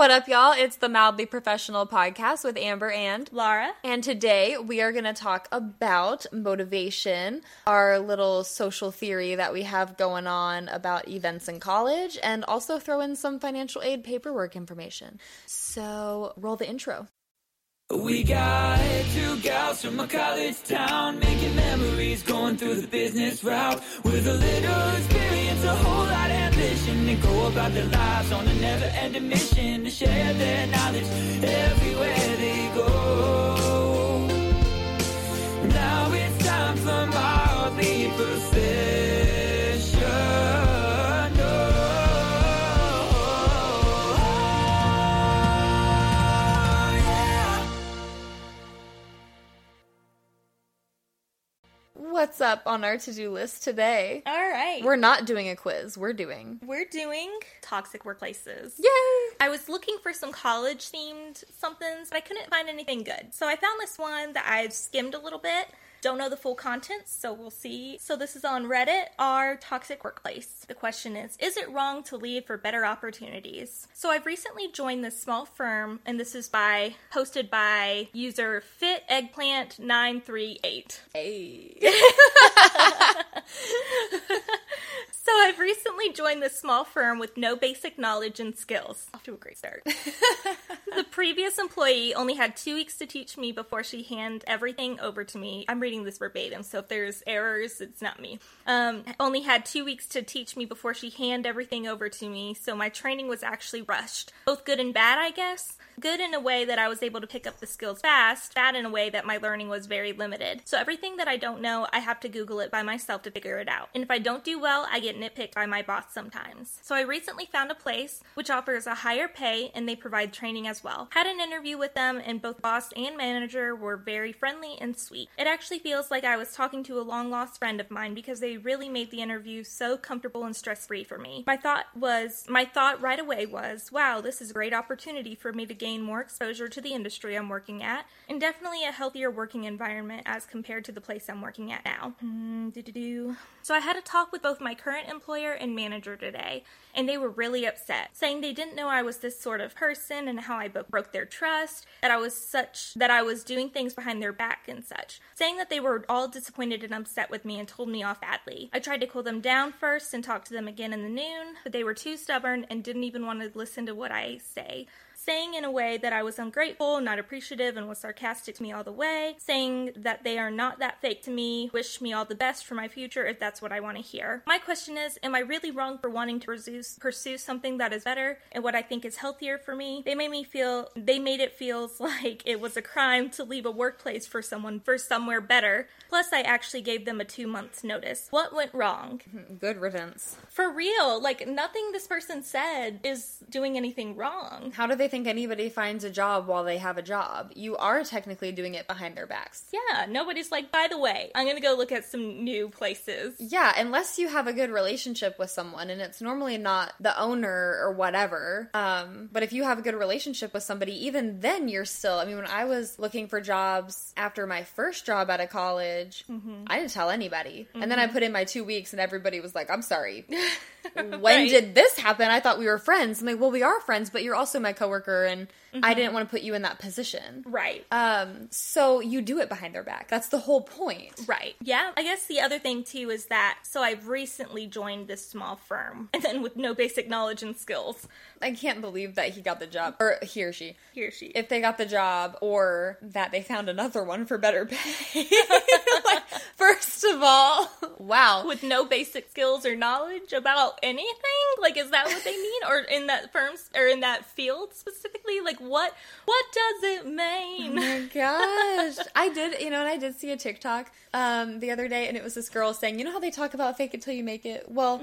What up, y'all? It's the Mildly Professional podcast with Amber and Laura. And today we are going to talk about motivation, our little social theory that we have going on about events in college, and also throw in some financial aid paperwork information. So, roll the intro. We got two gals from a college town making memories going through the business route with a little experience, a whole lot of ambition and go about their lives on a never ending mission to share their knowledge everywhere they go. Now it's time for mildly professional. What's up on our to do list today? All right. We're not doing a quiz, we're doing. We're doing toxic workplaces. Yay! I was looking for some college themed somethings, but I couldn't find anything good. So I found this one that I've skimmed a little bit. Don't know the full contents, so we'll see. So this is on Reddit, our toxic workplace. The question is Is it wrong to leave for better opportunities? So I've recently joined this small firm, and this is by hosted by user fit eggplant 938. Hey. So I've recently joined this small firm with no basic knowledge and skills. Off to a great start. the previous employee only had two weeks to teach me before she handed everything over to me. I'm reading this verbatim, so if there's errors, it's not me. Um, only had two weeks to teach me before she handed everything over to me, so my training was actually rushed. Both good and bad, I guess. Good in a way that I was able to pick up the skills fast, bad in a way that my learning was very limited. So everything that I don't know, I have to Google it by myself to figure it out. And if I don't do well, I get nitpicked by my boss sometimes. So I recently found a place which offers a higher pay and they provide training as well. Had an interview with them and both boss and manager were very friendly and sweet. It actually feels like I was talking to a long lost friend of mine because they really made the interview so comfortable and stress free for me. My thought was, my thought right away was, wow, this is a great opportunity for me to gain more exposure to the industry I'm working at and definitely a healthier working environment as compared to the place I'm working at now. Hmm. So I had a talk with both my current employer and manager today, and they were really upset, saying they didn't know I was this sort of person and how I broke their trust, that I was such that I was doing things behind their back and such, saying that they were all disappointed and upset with me and told me off badly. I tried to cool them down first and talk to them again in the noon, but they were too stubborn and didn't even want to listen to what I say saying in a way that I was ungrateful, not appreciative, and was sarcastic to me all the way, saying that they are not that fake to me, wish me all the best for my future if that's what I want to hear. My question is, am I really wrong for wanting to pursue, pursue something that is better and what I think is healthier for me? They made me feel, they made it feels like it was a crime to leave a workplace for someone for somewhere better. Plus, I actually gave them a two months notice. What went wrong? Mm-hmm, good riddance. For real, like nothing this person said is doing anything wrong. How do they think anybody finds a job while they have a job? You are technically doing it behind their backs. Yeah, nobody's like, by the way, I'm gonna go look at some new places. Yeah, unless you have a good relationship with someone, and it's normally not the owner or whatever. Um, but if you have a good relationship with somebody, even then you're still. I mean, when I was looking for jobs after my first job out of college, I didn't tell anybody, and then I put in my two weeks, and everybody was like, "I'm sorry." when Right. did this happen? I thought we were friends. I'm like, well, we are friends, but you're also my coworker, and I didn't want to put you in that position. Right. Um, so you do it behind their back. That's the whole point. Right. Yeah. I guess the other thing too is that so I've recently joined this small firm and then with no basic knowledge and skills. I can't believe that he got the job, or he or she. He or she. If they got the job, or that they found another one for better pay. like, first of all, wow. with no basic skills or knowledge about anything? Like is that what they mean? Or in that firms or in that field specifically? Like what what does it Oh mean? my gosh. I did, you know, and I did see a TikTok um, the other day, and it was this girl saying, you know how they talk about fake it till you make it? Well,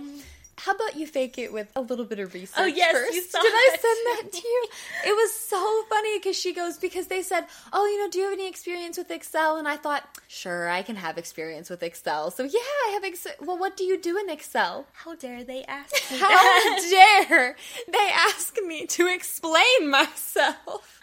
how about you fake it with a little bit of research? Oh, yes, first? you saw Did I send that to you? It was so funny because she goes, because they said, oh, you know, do you have any experience with Excel? And I thought, sure, I can have experience with Excel. So yeah, I have Excel. Well, what do you do in Excel? How dare they ask me How that? dare they ask me to explain myself?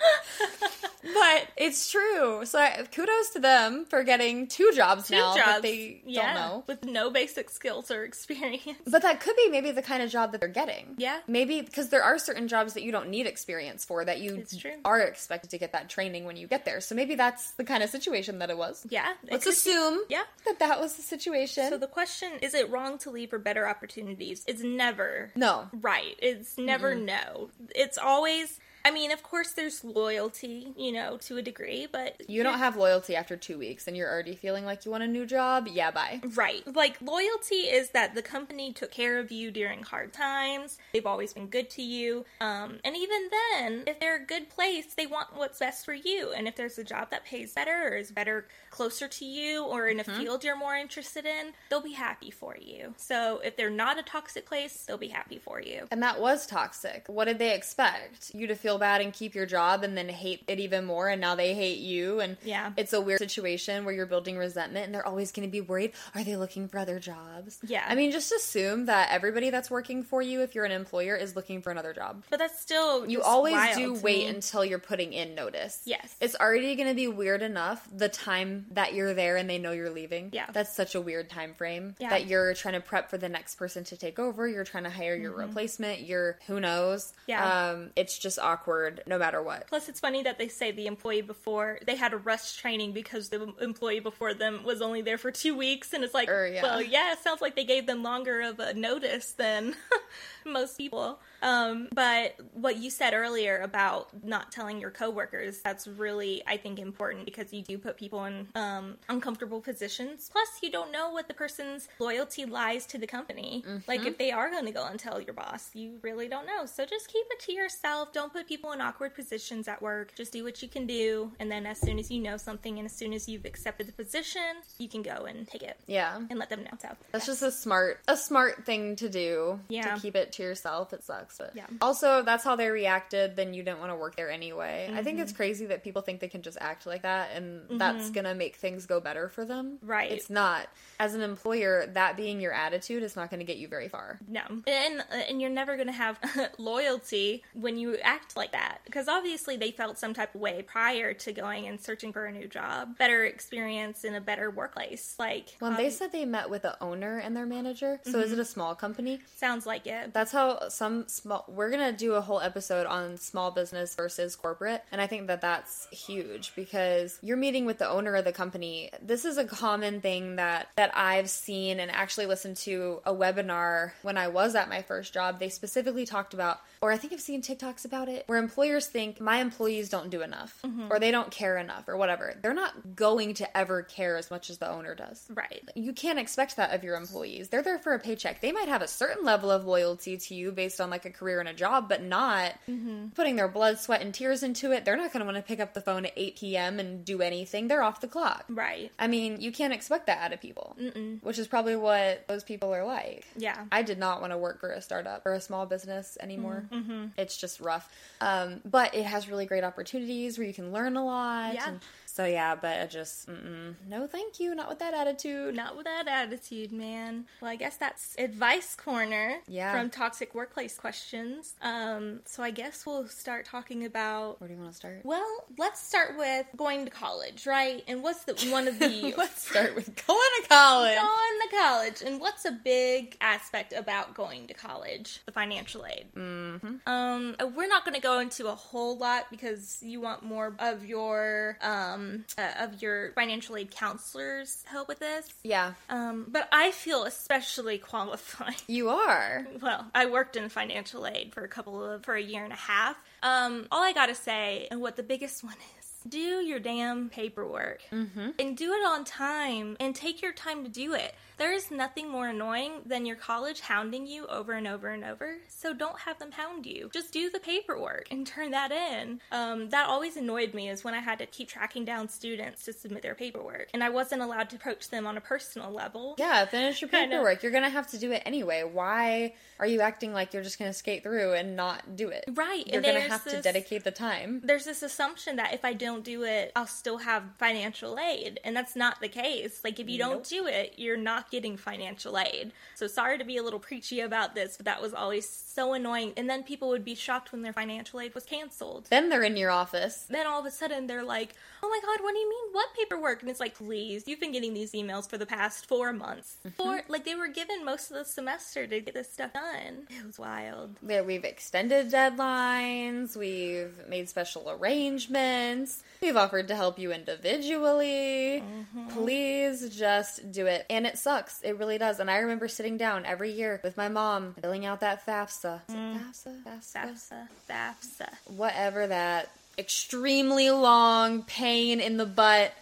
but it's true. So I, kudos to them for getting two jobs Two now jobs. that they yeah, don't know. with no basic skills or experience. But that could be maybe the kind of job that they're getting. Yeah. Maybe because there are certain jobs that you don't need experience for that you are expected to get that training when you get there. So maybe that's the kind of situation that it was. Yeah. Let's could be- assume Yeah. that that was the situation. So the question is it wrong to leave for better opportunities? It's never no. right. It's never no. It's always I mean, of course there's loyalty, you know, to a degree, but You don't have loyalty after two weeks and you're already feeling like you want a new job. Yeah, bye. Right. Like, loyalty is that the company took care of you during hard times. They've always been good to you. Um, and even then, if they're a good place, they want what's best for you. And if there's a job that pays better or is better closer to you or in a mm-hmm. field you're more interested in, they'll be happy for you. So if they're not a toxic place, they'll be happy for you. And that was toxic. What did they expect? You to feel bad and keep your job and then hate it even more and now they hate you and Yeah. it's a weird situation where you're building resentment and they're always going to be worried are they looking for other jobs? Yeah. I mean just assume that everybody that's working for you if you're an employer is looking for another job. But that's still You always do wait me. until you're putting in notice. Yes. It's already going to be weird enough the time that you're there and they know you're leaving. Yeah. That's such a weird time frame Yeah. that you're trying to prep for the next person to take over, you're trying to hire your replacement, you're who knows. Mm-hmm. Yeah. Um it's just awkward no matter what. Plus, it's funny that they say the employee before they had a rush training because the employee before them was only there for two weeks, and it's like, Er, yeah. well, yeah, it sounds like they gave them longer of a notice than most people. Um, but what you said earlier about not telling your coworkers, that's really, I think, important because you do put people in um, uncomfortable positions. Plus, you don't know what the person's loyalty lies to the company. Like, if they are going to go and tell your boss, you really don't know. So just keep it to yourself. Don't put people in awkward positions at work. Just do what you can do. And then, as soon as you know something and as soon as you've accepted the position, you can go and take it Yeah. and let them know. So, That's just a smart a smart thing to do. Yeah. To keep it to yourself. It sucks. But Yeah. also that's how they reacted, then you didn't want to work there anyway. I think it's Mm-hmm. crazy that people think they can just act like that and that's gonna make things go better for them. Right. It's not. As an employer, that being your attitude is not gonna get you very far. No, and and you're never gonna have loyalty when you act like that because obviously they felt some type of way prior to going and searching for a new job, better experience in a better workplace. Like When um, they said they met with the owner and their manager, so is it a small company? sounds like it. That's how some small. We're gonna do a whole episode on small business versus corporate, and I think that that's huge because you're meeting with the owner of the company. This is a common thing that that I've seen and actually listened to a webinar when I was at my first job. They specifically talked about, or I think I've seen TikToks about it, where employers think my employees don't do enough, mm-hmm. or they don't care enough, or whatever. They're not going to ever care as much as the owner does right. you can't expect that of your employees. They're there for a paycheck. They might have a certain level of loyalty to you based on like a career and a job, but not mm-hmm. putting their blood, sweat, and tears into it. They're not going to want to pick up the phone at 8 p.m. and do anything. They're off the clock. Right. I mean, you can't expect that out of people, which is probably what those people are like. Yeah. I did not want to work for a startup or a small business anymore. Mm-hmm. It's just rough. Um, but it has really great opportunities where you can learn a lot. Yeah. and- so yeah, but I just mm-mm, no, thank you, not with that attitude. Not with that attitude, man. Well, I guess that's advice corner Yeah. from toxic workplace questions. Um, so I guess we'll start talking about. Where do you want to start? Well, let's start with going to college, right? And what's the one of the Let's start with going to college. going to college and what's a big aspect about going to college the financial aid mm-hmm. um we're not going to go into a whole lot because you want more of your um uh, of your financial aid counselors help with this Yeah, um but i feel especially qualified you are. well, I worked in financial aid for a couple of for a year and a half. Um, all I gotta say, and what the biggest one is, do your damn paperwork mm-hmm. and do it on time and take your time to do it. There is nothing more annoying than your college hounding you over and over and over. So don't have them hound you. Just do the paperwork and turn that in. Um, that always annoyed me is when I had to keep tracking down students to submit their paperwork, and I wasn't allowed to approach them on a personal level. Yeah, finish your paperwork. You're gonna have to do it anyway. Why are you acting like you're just gonna skate through and not do it? Right, You're gonna have to dedicate the time. there's this assumption that if I don't do it, I'll still have financial aid. And that's not the case. Like, if you don't do it, you're not getting financial aid. So, sorry to be a little preachy about this, but that was always so annoying. And then people would be shocked when their financial aid was canceled. Then they're in your office. Then all of a sudden they're like, oh my god, what do you mean? What paperwork? And it's like, please, you've been getting these emails for the past four months. Mm-hmm. Four, like, they were given most of the semester to get this stuff done. It was wild. Yeah, we've extended deadlines, we've made special arrangements, we've offered to help you individually. Mm-hmm. Please just do it. And it sucks. It really does. And I remember sitting down every year with my mom, filling out that FAFSA. It mm. FAFSA? FAFSA? FAFSA, FAFSA. Whatever that extremely long pain in the butt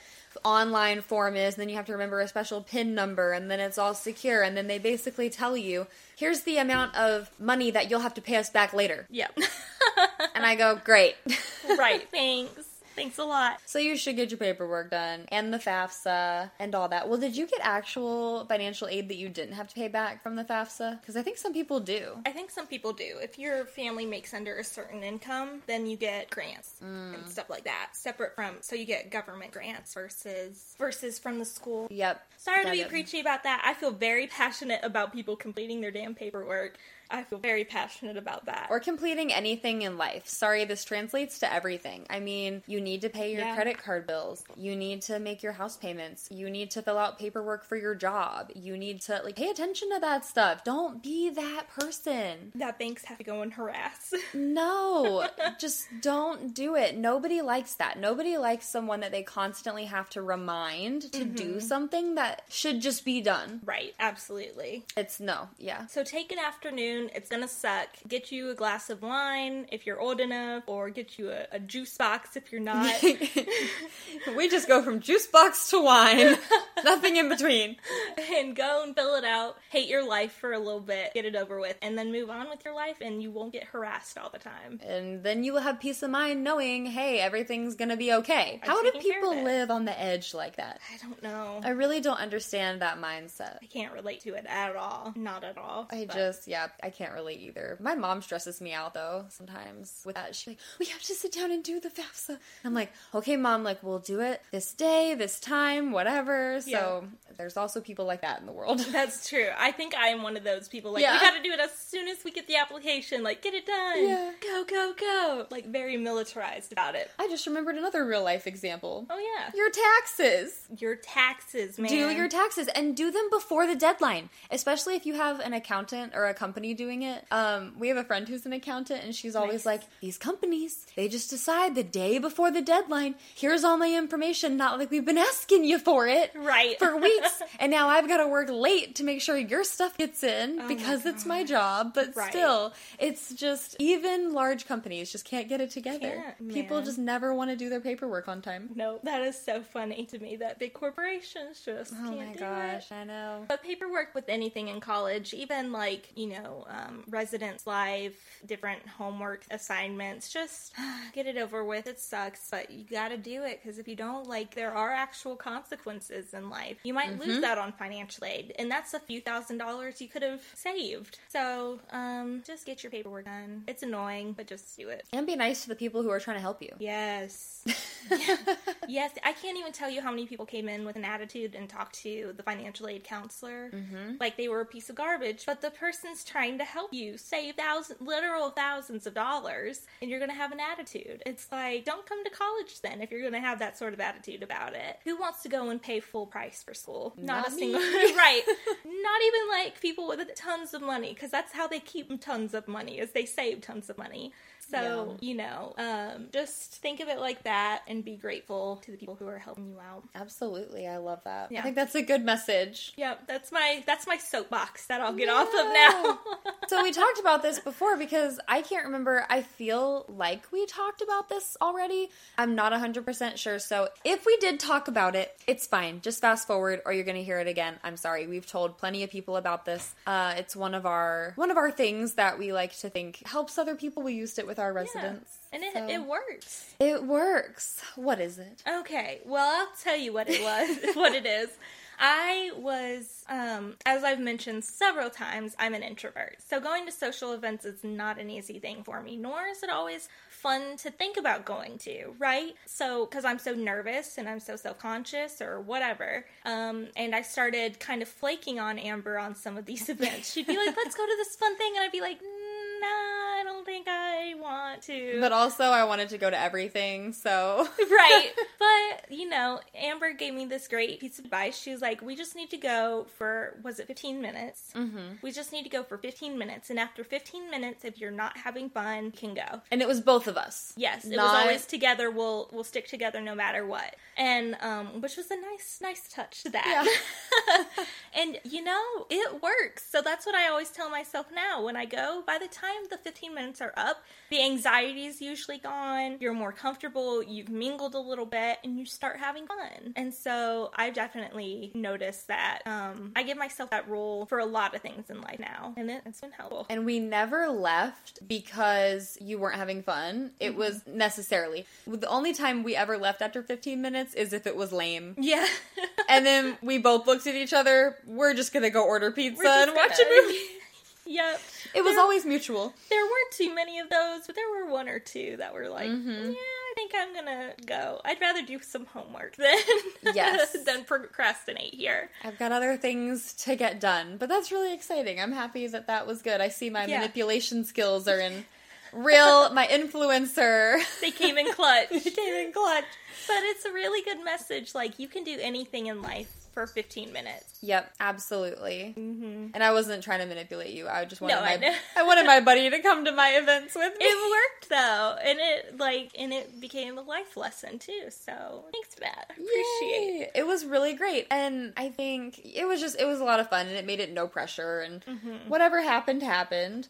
online form is, then you have to remember a special PIN number, and then it's all secure, and then they basically tell you, here's the amount of money that you'll have to pay us back later. Yep. And I go, great. right. Thanks. Thanks a lot. so you should get your paperwork done, and the FAFSA, and all that. Well, did you get actual financial aid that you didn't have to pay back from the FAFSA? Because I think some people do. I think some people do. If your family makes under a certain income, then you get grants and mm. stuff like that. Separate from so you get government grants versus versus from the school. Yep. Sorry to be it. preachy about that. I feel very passionate about people completing their damn paperwork. I feel very passionate about that. or completing anything in life. Sorry, this translates to everything. I mean, you need to pay your Yeah. credit card bills. You need to make your house payments. You need to fill out paperwork for your job. You need to like pay attention to that stuff. Don't be that person. that banks have to go and harass. No, just don't do it. Nobody likes that. Nobody likes someone that they constantly have to remind to do mm-hmm. something that should just be done. right, absolutely. It's no, yeah. So take an afternoon. It's gonna suck. Get you a glass of wine if you're old enough, or get you a, a juice box if you're not. we just go from juice box to wine. Nothing in between. and go and fill it out. Hate your life for a little bit, get it over with, and then move on with your life, and you won't get harassed all the time. And then you will have peace of mind knowing, hey, everything's gonna be okay. I'm How do taking care of people live on the edge like that? I don't know. I really don't understand that mindset. I can't relate to it at all. Not at all. I But- just, yeah, I can't relate either. My mom stresses me out though sometimes with that. She's like, we have to sit down and do the FAFSA. I'm like, okay, mom, like, we'll do it this day, this time, whatever. So there's also people like that in the world. That's true. I think I am one of those people. Like, Yeah. we gotta do it as soon as we get the application. Like, get it done. Yeah. Go, go, go. Like, very militarized about it. I just remembered another real life example. Oh, yeah. Your taxes. Your taxes, man. Do your taxes and do them before the deadline, especially if you have an accountant or a company doing it. Um, we have a friend who's an accountant, and she's always Nice. like, "These companies, they just decide the day before the deadline. Here's all my information. Not like we've been asking you for it, Right. for weeks, and now I've got to work late to make sure your stuff gets in Oh my because it's my job. But Right. still, it's just even large companies just can't get it together. People just never want to do their paperwork on time. No, that is so funny to me that big corporations just Oh can't my do gosh, it. I know. But paperwork with anything in college, even like, you know, um, residence life, different homework assignments, just get it over with. It sucks, but you gotta do it because if you don't, like, there are actual consequences in life. You might lose that on financial aid, and that's a few thousand dollars you could have saved. So, um, just get your paperwork done. It's annoying, but just do it. And be nice to the people who are trying to help you. Yes. yes, I can't even tell you how many people came in with an attitude and talked to the financial aid counselor like they were a piece of garbage. But the person's trying to help you save thousands, literal thousands of dollars, and you're going to have an attitude. It's like, don't come to college then if you're going to have that sort of attitude about it. Who wants to go and pay full price for school? Not, Not a single, right? Not even like people with tons of money, because that's how they keep tons of money, is they save tons of money. So, you know, um, just think of it like that and be grateful to the people who are helping you out. Absolutely, I love that. I think that's a good message. Yep, that's my that's my soapbox that I'll get off of now. so we talked about this before because I can't remember. I feel like we talked about this already. I'm not 100% sure. So if we did talk about it, it's fine. Just fast forward or you're going to hear it again. I'm sorry. We've told plenty of people about this. Uh, it's one of our one of our things that we like to think helps other people. We used it with our residents. and it, So- it works. It works. What is it? Okay, well, I'll tell you what it was, what it is. I was, um, as I've mentioned several times, I'm an introvert. So going to social events is not an easy thing for me, nor is it always fun to think about going to, right? So, because I'm so nervous and I'm so self conscious or whatever. Um, and I started kind of flaking on Amber on some of these events. She'd be like, let's go to this fun thing. And I'd be like, nah, I don't think I want to. But also, I wanted to go to everything, so. right. But, you know, Amber gave me this great piece of advice. She was like, we just need to go for, was it 15 minutes? Mm-hmm. We just need to go for 15 minutes. And after 15 minutes, if you're not having fun, you can go. And it was both of us. Yes, it was always together. We'll we'll stick together no matter what, and um, which was a nice nice touch to that. and you know, it works. So that's what I always tell myself now when I go. By the time the 15 minutes are up, the anxiety is usually gone. You're more comfortable. You've mingled a little bit, and you start having fun. And so I've definitely noticed that. Um, I give myself that rule for a lot of things in life now, and it, it's been helpful. And we never left because you weren't having fun. Mm-hmm. It was necessarily. The only time we ever left after 15 minutes is if it was lame. yeah. And then we both looked at each other. We're just gonna go order pizza and watch a movie. Yep. It was There- always mutual. There weren't too many of those, but there were one or two that were like, Mm-hmm. yeah, I think I'm gonna go. I'd rather do some homework than Yes. than procrastinate here. I've got other things to get done, but that's really exciting. I'm happy that that was good. I see my Yeah. manipulation skills are in real. My influencer They came in clutch, they came in clutch. But it's a really good message. Like you can do anything in life for 15 minutes. Yep, absolutely. Mm-hmm. And I wasn't trying to manipulate you. I just wanted No, my know. I wanted my buddy to come to my events with me. It worked though, and it like and it became a life lesson too. So thanks Matt. I Appreciate. Yay. It was really great. And I think it was just, it was a lot of fun and it made it no pressure. And Mm-hmm. whatever happened, happened.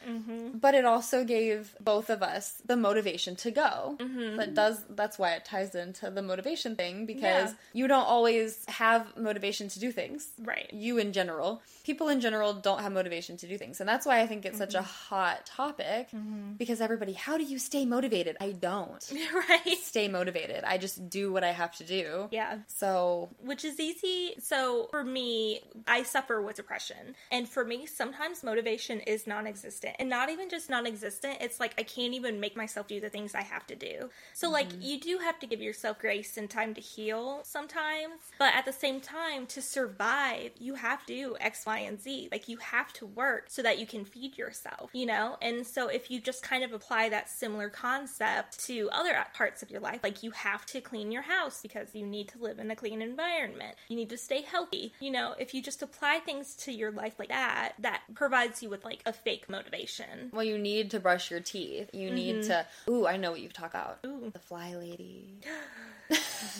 But it also gave both of us the motivation to go. Mm-hmm. That does, that's why it ties into the motivation thing because Yeah. you don't always have motivation to do things. Right. You in general. People in general don't have motivation to do things. And that's why I think it's such a Mm-hmm. hot topic because everybody, how do you stay motivated? I don't right. stay motivated. I just do what I have to do. Yeah. So which is easy. So for me, I suffer with depression. And for me, sometimes motivation is non existent. And not even just non existent, it's like I can't even make myself do the things I have to do. So, like, you do have to give yourself grace and time to heal sometimes. But at the same time, to survive, you have to do X, Y, and Z. Like, you have to work so that you can feed yourself, you know? And so, if you just kind of apply that similar concept to other parts of your life, like you have to clean your house because you need to live in a clean environment, you need to stay healthy. You know, if you just apply things to your life like that, that provides you with like a fake motivation. Well, you need to brush your teeth. You need mm-hmm. to. Ooh, I know what you talk about. Ooh. The fly lady.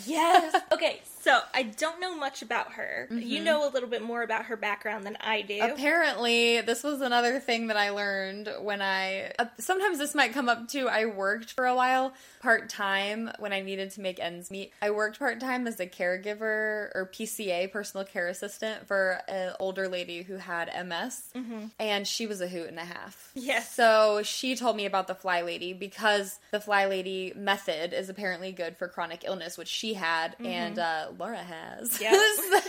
Yes. okay, so I don't know much about her. You know a little bit more about her background than I do. Apparently, this was another thing that I learned when I. Uh, sometimes this might come up too. I worked for a while part time when I needed to make ends meet. I worked part time as a caregiver or PCA, personal care assistant, for an older lady who had MS, and she was a hoot and a half. Yes. So she told me about the fly lady because the fly lady method is apparently good for chronic illness, which she had and uh, Laura has. Yeah.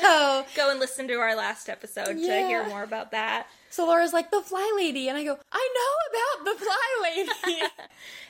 so Go and listen to our last episode to hear more about that. so Laura's like the fly lady, and I go, I know about the fly lady.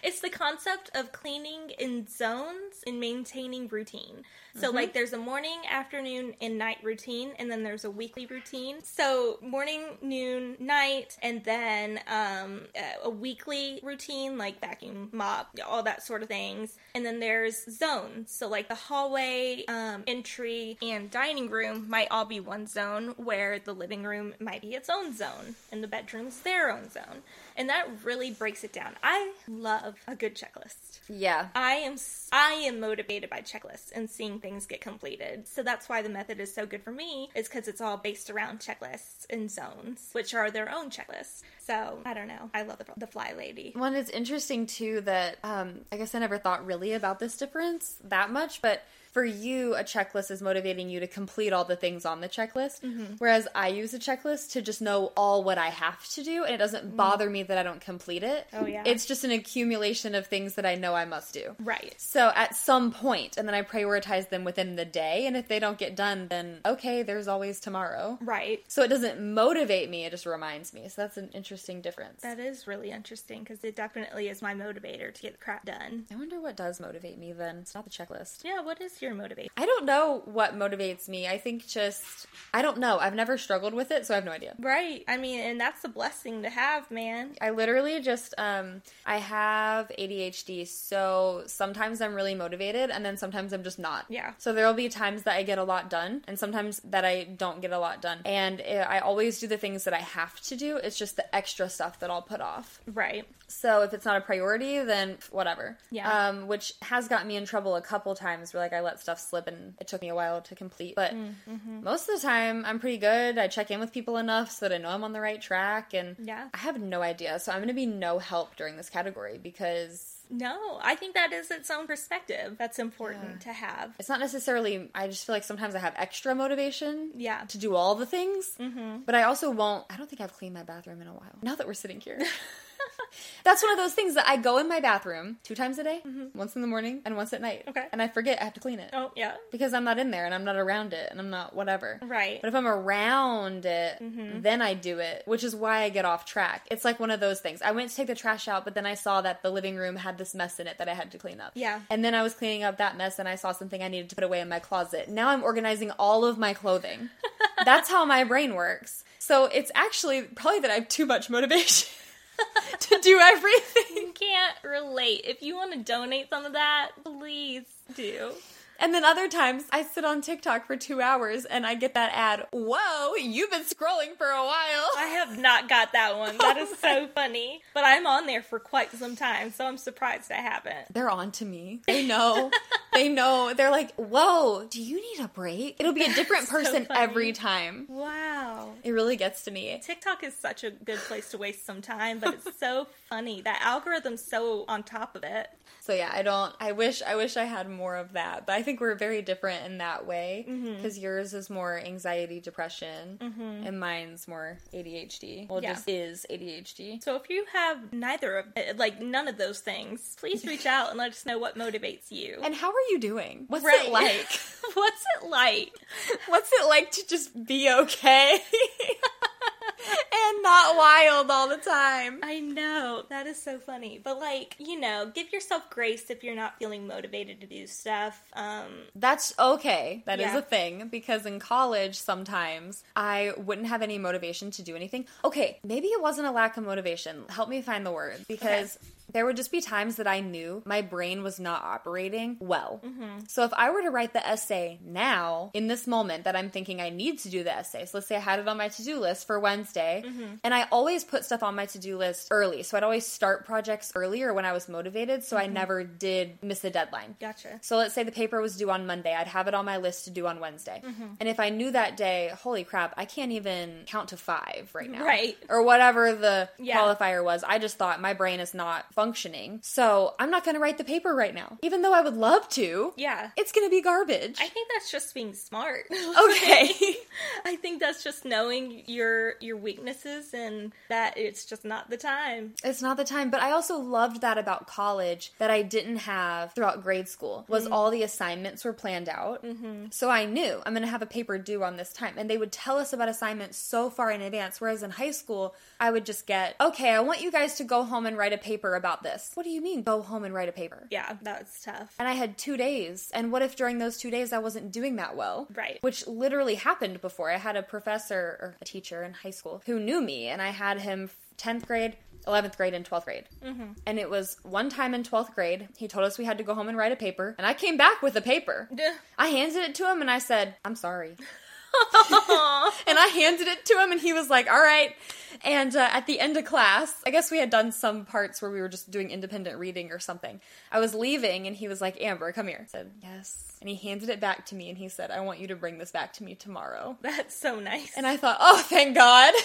It's the concept of cleaning in zones and maintaining routine. So, like, there's a morning, afternoon, and night routine, and then there's a weekly routine. So, morning, noon, night, and then um, a- a weekly routine, like vacuum, mop, all that sort of things. And then there's zones. So, like, the hallway, um, entry, and dining room might all be one zone, where the living room might be its own zone, and the bedroom's their own zone. And that really breaks it down. I love a good checklist. yeah. I am I am motivated by checklists and seeing things get completed. So that's why the method is so good for me is cuz it's all based around checklists and zones, which are their own checklists. So, I don't know. I love the, the fly lady. One it's interesting too that um, I guess I never thought really about this difference that much, but for you, a checklist is motivating you to complete all the things on the checklist, mm-hmm. whereas I use a checklist to just know all what I have to do, and it doesn't mm-hmm. bother me that I don't complete it. Oh, yeah. it's just an accumulation of things that I know I must do. Right. So at some point, and then I prioritize them within the day. And if they don't get done, then okay, there's always tomorrow. Right. So it doesn't motivate me, it just reminds me. So that's an interesting difference. That is really interesting because it definitely is my motivator to get the crap done. I wonder what does motivate me then. It's not the checklist. Yeah, what is your motivator? I don't know what motivates me. I think just, I don't know. I've never struggled with it, so I have no idea. Right. I mean, and that's a blessing to have, man. I literally just um I have ADHD, so sometimes I'm really motivated and then sometimes I'm just not. Yeah. So there'll be times that I get a lot done and sometimes that I don't get a lot done. And eh, I always do the things that I have to do. It's just the extra stuff that I'll put off. Right. So if it's not a priority, then whatever. Yeah. Um, which has got me in trouble a couple times where like I let stuff slip and it took me a while to complete. But most of the time I'm pretty good. I check in with people enough so that I know I'm on the right track and Yeah. I have no idea. So I'm gonna be no help during this category because No, I think that is its own perspective. That's important to have. it's not necessarily I just feel like sometimes I have extra motivation Yeah. to do all the things. Mm-hmm. But I also won't I don't think I've cleaned my bathroom in a while. Now that we're sitting here. That's one of those things that I go in my bathroom two times a day, once in the morning and once at night. Mm-hmm. Okay. And I forget I have to clean it. Oh, yeah. Because I'm not in there and I'm not around it and I'm not whatever. Right. But if I'm around it, Mm-hmm. then I do it, which is why I get off track. It's like one of those things. I went to take the trash out, but then I saw that the living room had this mess in it that I had to clean up. Yeah. And then I was cleaning up that mess and I saw something I needed to put away in my closet. Now I'm organizing all of my clothing. That's how my brain works. So it's actually probably that I have too much motivation to do everything. You Can't relate. If you want to donate some of that, please do. And then other times I sit on TikTok for two hours and I get that ad. Whoa, you've been scrolling for a while. I have not got that one. That is so funny. But I'm on there for quite some time, so I'm surprised I haven't. They're on to me. They know. they know. They're like, whoa, do you need a break? It'll be a different person funny. every time. Wow. It really gets to me. TikTok is such a good place to waste some time, but it's so funny. That algorithm's so on top of it. So yeah, I don't. I wish. I wish I had more of that. But I think we're very different in that way Mm-hmm. because yours is more anxiety, depression, and mine's more ADHD. Well, Yeah. just is ADHD. So if you have neither of, uh, like none of those things, please reach out and let us know what motivates you. And how are you doing? What's Right. it like? What's it like? What's it like to just be okay and not wild all the time? I know. That is so funny. But like, you know, give yourself grace if you're not feeling motivated to do stuff. Um That's okay. That is Yeah. a thing because in college sometimes I wouldn't have any motivation to do anything. Okay, maybe it wasn't a lack of motivation. Help me find the word because there would just be times that I knew my brain was not operating well. Mm-hmm. So if I were to write the essay now, in this moment that I'm thinking I need to do the essay, so let's say I had it on my to do list for Wednesday, mm-hmm. and I always put stuff on my to do list early. So I'd always start projects earlier when I was motivated, so I mm-hmm. never did miss a deadline. gotcha. So let's say the paper was due on Monday. I'd have it on my list to do on Wednesday. And if I knew that day, holy crap, I can't even count to five right now. Right. Or whatever the Yeah. qualifier was. I just thought my brain is not functioning. So I'm not going to write the paper right now. Even though I would love to. Yeah. It's going to be garbage. I think that's just being smart. okay. I think that's just knowing your your weaknesses and that it's just not the time. It's not the time, but I also loved that about college that I didn't have throughout grade school was all the assignments were planned out. Mm-hmm. So I knew I'm going to have a paper due on this time, and they would tell us about assignments so far in advance. Whereas in high school, I would just get, okay, I want you guys to go home and write a paper about this. What do you mean, go home and write a paper? Yeah, that's tough. And I had two days. And what if during those two days I wasn't doing that well? Right. Which literally happened before. I had a professor or a teacher in high school who knew me, and I had him 10th grade. 11th grade and 12th grade. Mm-hmm. And it was one time in 12th grade, he told us we had to go home and write a paper. And I came back with a paper. Duh. I handed it to him and I said, I'm sorry. and I handed it to him, and he was like, "All right." And uh, at the end of class, I guess we had done some parts where we were just doing independent reading or something. I was leaving, and he was like, "Amber, come here." I said, "Yes." And he handed it back to me, and he said, "I want you to bring this back to me tomorrow." That's so nice. And I thought, "Oh, thank God."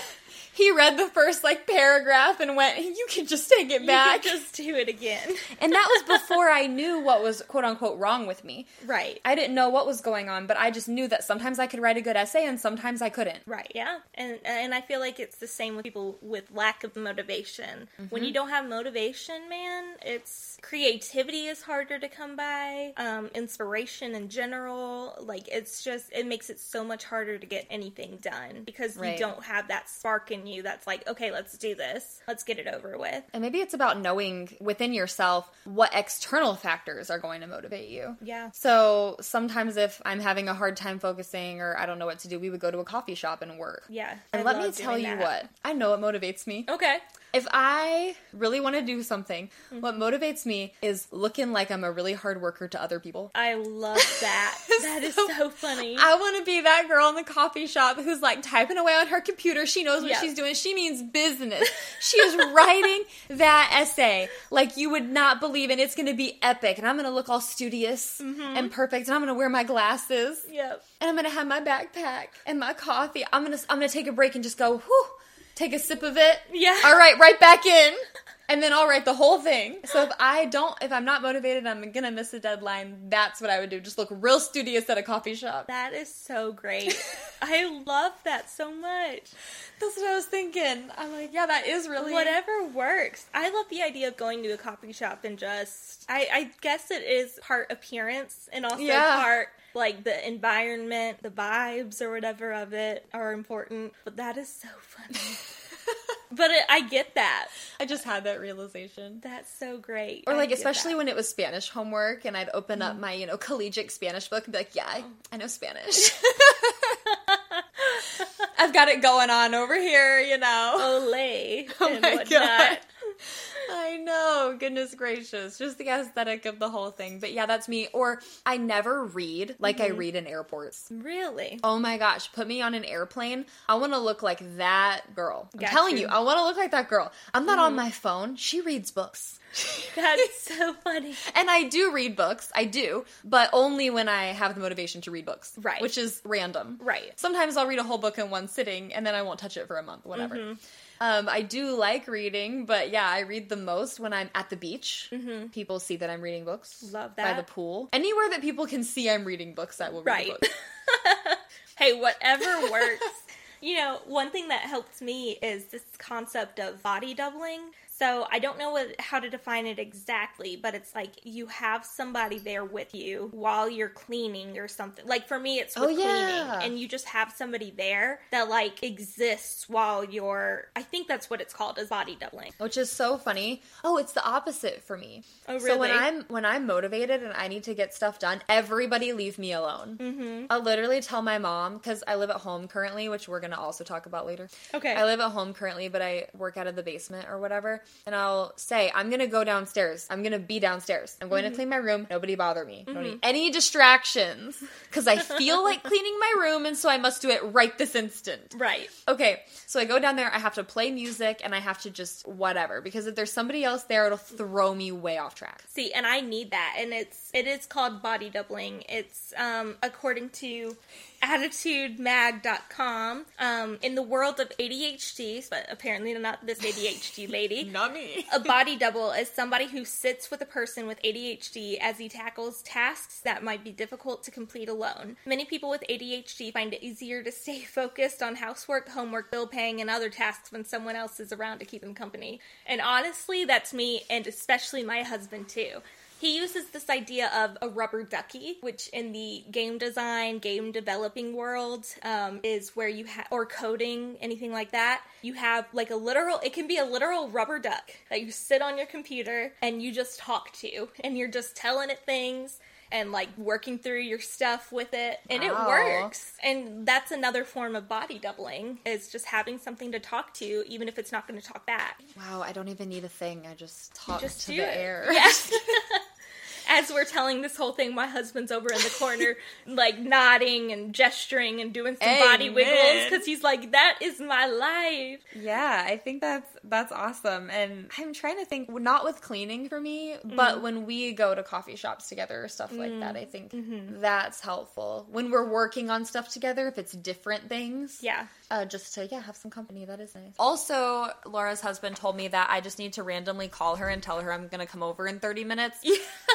He read the first like paragraph and went, "You can just take it you back." can just do it again. and that was before I knew what was quote unquote wrong with me. right. I didn't know what was going on, but I just knew that sometimes I could write a good essay and sometimes I couldn't. Right, yeah. And and I feel like it's the same with people with lack of motivation. When Mm-hmm. you don't have motivation, man, it's creativity is harder to come by. Um, inspiration in general, like it's just it makes it so much harder to get anything done because Right. you don't have that spark in you that's like, okay, let's do this, let's get it over with. And maybe it's about knowing within yourself what external factors are going to motivate you. Yeah. So sometimes if I'm having a hard time focusing or I don't know what to do, we would go to a coffee shop and work. Yeah. And I let me tell you that. what, I know what motivates me. Okay. If I really want to do something, Mm-hmm. what motivates me is looking like I'm a really hard worker to other people. I love that. that is So- so funny. I want to be that girl in the coffee shop who's like typing away on her computer. She knows what Yeah. she's doing. She means business. She is writing that essay like you would not believe, and it's going to be epic. And I'm going to look all studious Mm-hmm. and perfect, and I'm going to wear my glasses, yep. and I'm going to have my backpack and my coffee. I'm going to I'm going to take a break and just go, whew, take a sip of it. Yeah. All right, right back in. And then I'll write the whole thing. So if I don't, if I'm not motivated, I'm gonna miss a deadline. That's what I would do. Just look real studious at a coffee shop. That is so great. I love that so much. That's what I was thinking. I'm like, yeah, that is really Whatever works. I love the idea of going to a coffee shop and just. I, I guess it is part appearance and also Yeah. part like the environment, the vibes or whatever of it are important. But that is so funny. but it, I get that. I just had that realization. That's so great. Or like, especially that. when it was Spanish homework, and I'd open up mm-hmm. my, you know, collegiate Spanish book and be like, "Yeah, I, oh. I know Spanish. I've got it going on over here, you know." Olay Oh and my whatnot. God. I know, goodness gracious. Just the aesthetic of the whole thing. But yeah, that's me. Or I never read like I mm-hmm. read in airports. Really? Oh my gosh, put me on an airplane. I want to look like that girl. I'm Got telling you. you, I want to look like that girl. I'm not on mm-hmm. my phone. She reads books. That's so funny. And I do read books. I do, but only when I have the motivation to read books. Right. Which is random. Right. Sometimes I'll read a whole book in one sitting and then I won't touch it for a month, whatever. Mm-hmm. Um, I do like reading, but yeah, I read the most when I'm at the beach. People see that I'm reading books. Mm-hmm. Love By the pool. Anywhere that people can see I'm reading books, I will read Right. a book. hey, whatever works. You know, one thing that helps me is this concept of body doubling. So I don't know what, how to define it exactly, but it's like you have somebody there with you while you're cleaning or something. Like for me, it's with Oh, yeah. cleaning, and you just have somebody there that like exists while you're. I think that's what it's called, is body doubling. which is so funny. Oh, it's the opposite for me. Oh, really? So when? I'm when I'm motivated and I need to get stuff done, everybody leave me alone. Mm-hmm. I'll literally tell my mom because I live at home currently, which we're gonna also talk about later. Okay. I live at home currently, but I work out of the basement or whatever, and I'll say I'm gonna go downstairs. I'm gonna be downstairs. I'm Mm-hmm. going to clean my room. Nobody bother me. Don't need any distractions because I feel like cleaning my room, and so I must do it right this instant. Right. Okay, so I go down there, I have to play music and I have to just whatever because if there's somebody else there, it'll throw me way off track. See, and I need that, and it's it is called body doubling. It's um, according to additudemag.com. Um, in the world of ADHD, but apparently not this ADHD lady. Not me. A body double is somebody who sits with a person with ADHD as he tackles tasks that might be difficult to complete alone. Many people with ADHD find it easier to stay focused on housework, homework, bill paying, and other tasks when someone else is around to keep them company. And honestly, that's me, and especially my husband, too. He uses this idea of a rubber ducky, which in the game design, game developing world um, is where you have, or coding, anything like that. You have like a literal, it can be a literal rubber duck that you sit on your computer and you just talk to, and you're just telling it things and like working through your stuff with it, and it works. And that's another form of body doubling is just having something to talk to, even if it's not going to talk back. Wow, I don't even need a thing. I just talk Just to the it. air. Yes. As we're telling this whole thing, my husband's over in the corner, like nodding and gesturing and doing some body wiggles because he's like, "That is my life." Yeah, I think that's that's awesome. And I'm trying to think not with cleaning for me, but mm-hmm. when we go to coffee shops together or stuff like that, I mm, think mm-hmm. that's helpful. When we're working on stuff together, if it's different things. Yeah. Uh, just to yeah have some company that is nice also laura's husband told me that i just need to randomly call her and tell her i'm gonna come over in 30 minutes so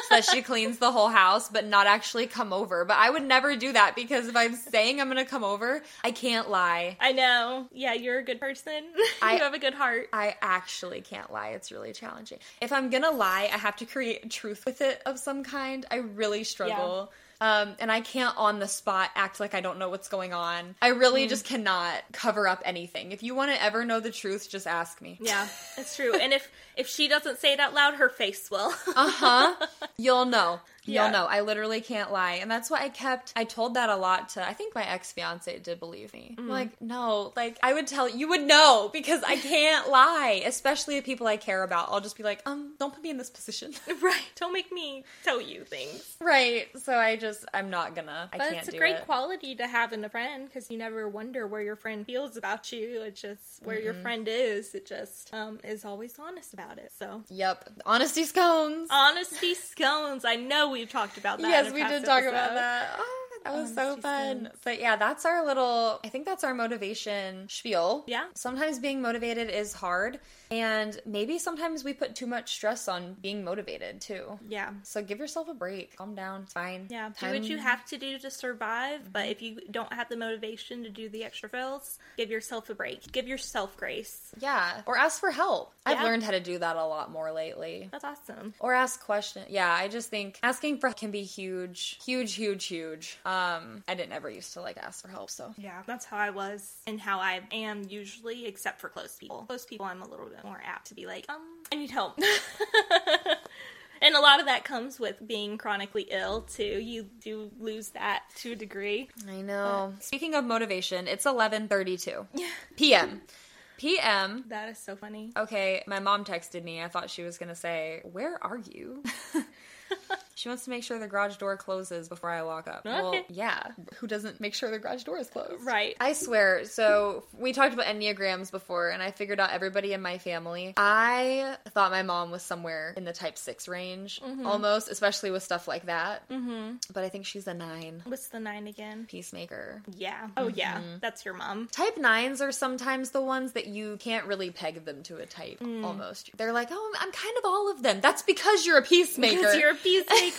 that she cleans the whole house, but not actually come over. But I would never do that because if I'm saying I'm gonna come over, I can't lie. I know. Yeah, you're a good person. I- you have a good heart. I actually can't lie. It's really challenging. If I'm gonna lie, I have to create truth with it of some kind. I really struggle. Um, and I can't on the spot act like I don't know what's going on. I really just cannot cover up anything. If you want to ever know the truth, just ask me. Yeah, it's true. and if if she doesn't say it out loud, her face will. Uh huh. You'll know. Yeah. You'll know. I literally can't lie. And that's why I kept, I told that a lot to, I think my ex fiance did believe me. I'm Like, no, like, I would tell, you would know because I can't lie, especially the people I care about. I'll just be like, um, don't put me in this position. right. Don't make me tell you things. right. So I just, I'm not gonna, I But can't it's a great it. quality to have in a friend because you never wonder where your friend feels about you. It's just where your friend is. It just um, is always honest about it. So Yep. Honesty scones. honesty scones. I know we've talked about that. yes, we did talk about that. Oh, that was oh, so fun. But yeah, that's our little, I think that's our motivation spiel. Yeah. Sometimes being motivated is hard. And maybe sometimes we put too much stress on being motivated too. Yeah. So give yourself a break. Calm down. It's fine. Yeah, do what you have to do to survive, but mm-hmm. if you don't have the motivation to do the extra fills, give yourself a break. Give yourself grace. Yeah. Or ask for help. I've Yeah. learned how to do that a lot more lately. That's awesome. Or ask questions. Yeah, I just think asking for help can be huge, huge, huge, huge. Um, I didn't ever used to like ask for help, so Yeah, that's how I was and how I am usually, except for close people. Close people, I'm a little bit more apt to be like, um, I need help. and a lot of that comes with being chronically ill, too. You do lose that to a degree. I know. Speaking of motivation, it's 11:32 p.m. p.m. That is so funny. Okay, my mom texted me. I thought she was going to say, "Where are you?" she wants to make sure the garage door closes before I walk up. Well, yeah. Who doesn't make sure the garage door is closed? Right. I swear. So we talked about enneagrams before, and I figured out everybody in my family. I thought my mom was somewhere in the type six range, Mm-hmm. almost, especially with stuff like that. Mm-hmm. But I think she's a nine. What's the nine again? Peacemaker. Yeah. Oh, yeah. That's your mom. Type nines are sometimes the ones that you can't really peg them to a type. Mm. Almost, they're like, "Oh, I'm kind of all of them." That's because you're a peacemaker. Because you're a peacemaker.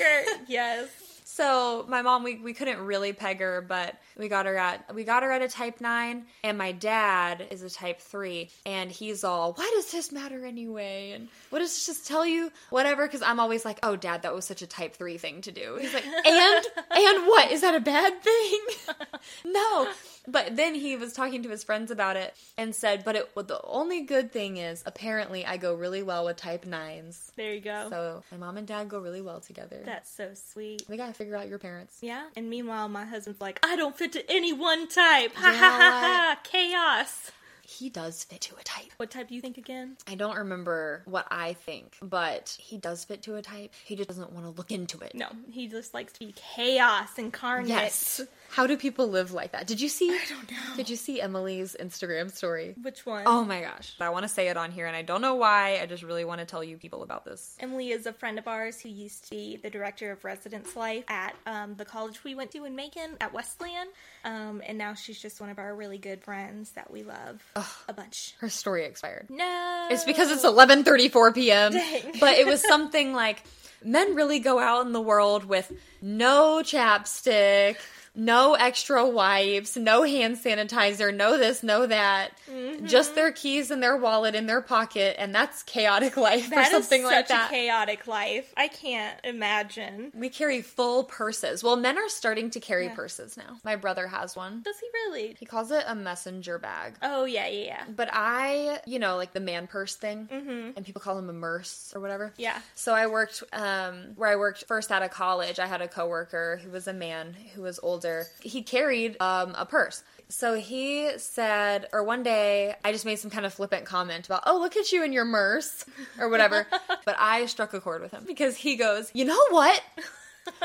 Yes. So my mom, we, we couldn't really peg her, but we got her at we got her at a type nine, and my dad is a type three, and he's all, why does this matter anyway? And what does this just tell you? Whatever, because I'm always like, oh, dad, that was such a type three thing to do. He's like, and and what is that a bad thing? no. But then he was talking to his friends about it and said, but it the only good thing is apparently I go really well with type nines. There you go. So my mom and dad go really well together. That's so sweet. we gotta figure out your parents. Yeah. And meanwhile, my husband's like, I don't fit to any one type. Ha ha ha ha. Chaos. He does fit to a type. What type do you think again? I don't remember what I think, but he does fit to a type. He just doesn't want to look into it. No, he just likes to be chaos incarnate. Yes. How do people live like that? Did you see? I don't know. Did you see Emily's Instagram story? Which one? Oh my gosh. I want to say it on here and I don't know why. I just really want to tell you people about this. Emily is a friend of ours who used to be the director of residence life at um, the college we went to in Macon at Wesleyan. Um, and now she's just one of our really good friends that we love a bunch. Her story expired. No. It's because it's 11:34 p.m. But it was something like men really go out in the world with no chapstick, no extra wipes, no hand sanitizer, no this, no that. Mm-hmm. Just their keys and their wallet in their pocket and that's chaotic life That or something like such that. a chaotic life. I can't imagine. we carry full purses. Well, men are starting to carry purses now. My brother has one. Does he really? He calls it a messenger bag. Oh yeah, yeah, yeah. But I, you know, like the man purse thing, and people call them a murse or whatever. Mm-hmm. Yeah. So I worked um, where I worked first out of college. I had a coworker who was a man who was older. He carried um, a purse. So he said, or one day I just made some kind of flippant comment about, oh, look at you in your murse or whatever. but I struck a chord with him because he goes, you know what?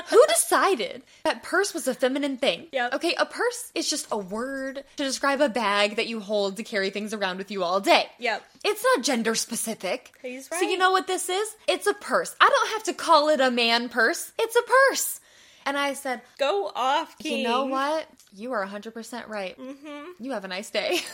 Who decided that purse was a feminine thing? Yep. Okay, a purse is just a word to describe a bag that you hold to carry things around with you all day. Yep. It's not gender specific. He's right. So you know what this is? It's a purse. I don't have to call it a man purse. It's a purse. And I said, Go off, King. you know what? You are 100% right. Mm-hmm. You have a nice day.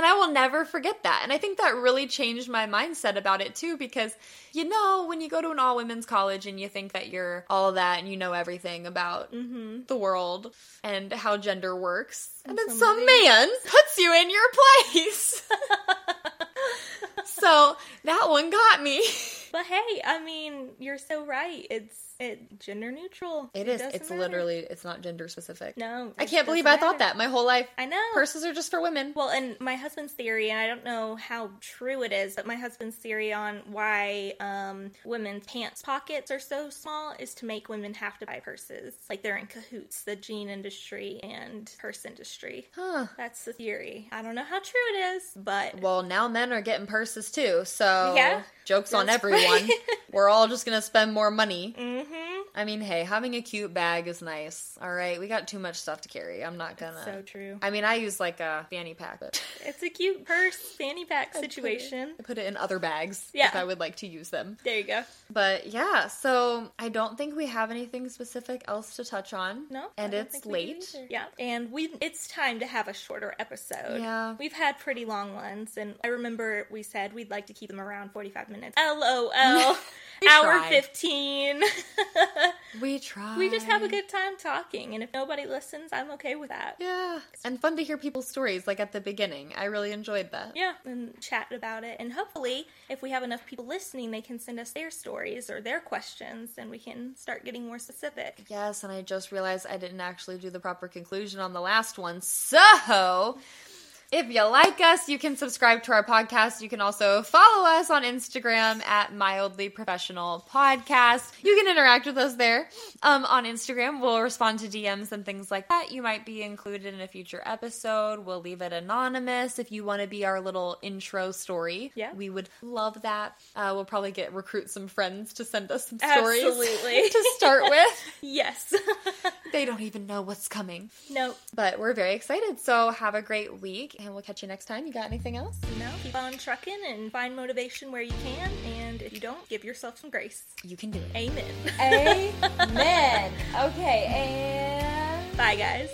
And I will never forget that. And I think that really changed my mindset about it too, because you know, when you go to an all women's college and you think that you're all that and you know everything about the world and how gender works, and, then some man puts you in your place. so that one got me. But hey, I mean, you're so right. It's it gender neutral. It is. doesn't It's matter. literally. It's not gender specific. no. I can't believe I thought that my whole life. I know. Purses are just for women. Well, and my husband's theory, and I don't know how true it is, but my husband's theory on why um, women's pants pockets are so small is to make women have to buy purses. Like they're in cahoots, the jean industry and purse industry. Huh. That's the theory. I don't know how true it is, but Well, now men are getting purses too, so Yeah. jokes on everyone. right. We're all just gonna spend more money. hmm I mean, hey, having a cute bag is nice. All right, we got too much stuff to carry. I'm not gonna. so true. I mean, I use like a fanny pack, but It's a cute purse fanny pack situation. I put it in other bags Yeah. if I would like to use them. There you go. But yeah, so I don't think we have anything specific else to touch on. No, I and it's late. Yeah, and we it's time to have a shorter episode. Yeah. we've had pretty long ones, and I remember we said we'd like to keep them around forty five minutes. LOL, hour tried. fifteen. We try. we just have a good time talking, and if nobody listens, I'm okay with that. Yeah, and fun to hear people's stories like at the beginning. I really enjoyed that. Yeah, and chat about it, and hopefully, if we have enough people listening, they can send us their stories or their questions, and we can start getting more specific. Yes, and I just realized I didn't actually do the proper conclusion on the last one. So, if you like us, you can subscribe to our podcast. You can also follow us on Instagram at Mildly Professional Podcast. You can interact with us there. Um, on Instagram, we'll respond to DMs and things like that. You might be included in a future episode. We'll leave it anonymous if you want to be our little intro story. Yeah. we would love that. Uh, we'll probably get recruit some friends to send us some stories Absolutely. to start with. Yes. They don't even know what's coming. no, But we're very excited. So have a great week and we'll catch you next time. You got anything else? No, keep on trucking and find motivation where you can. And if you don't, give yourself some grace. You can do it. Amen. Amen. okay, and Bye, guys.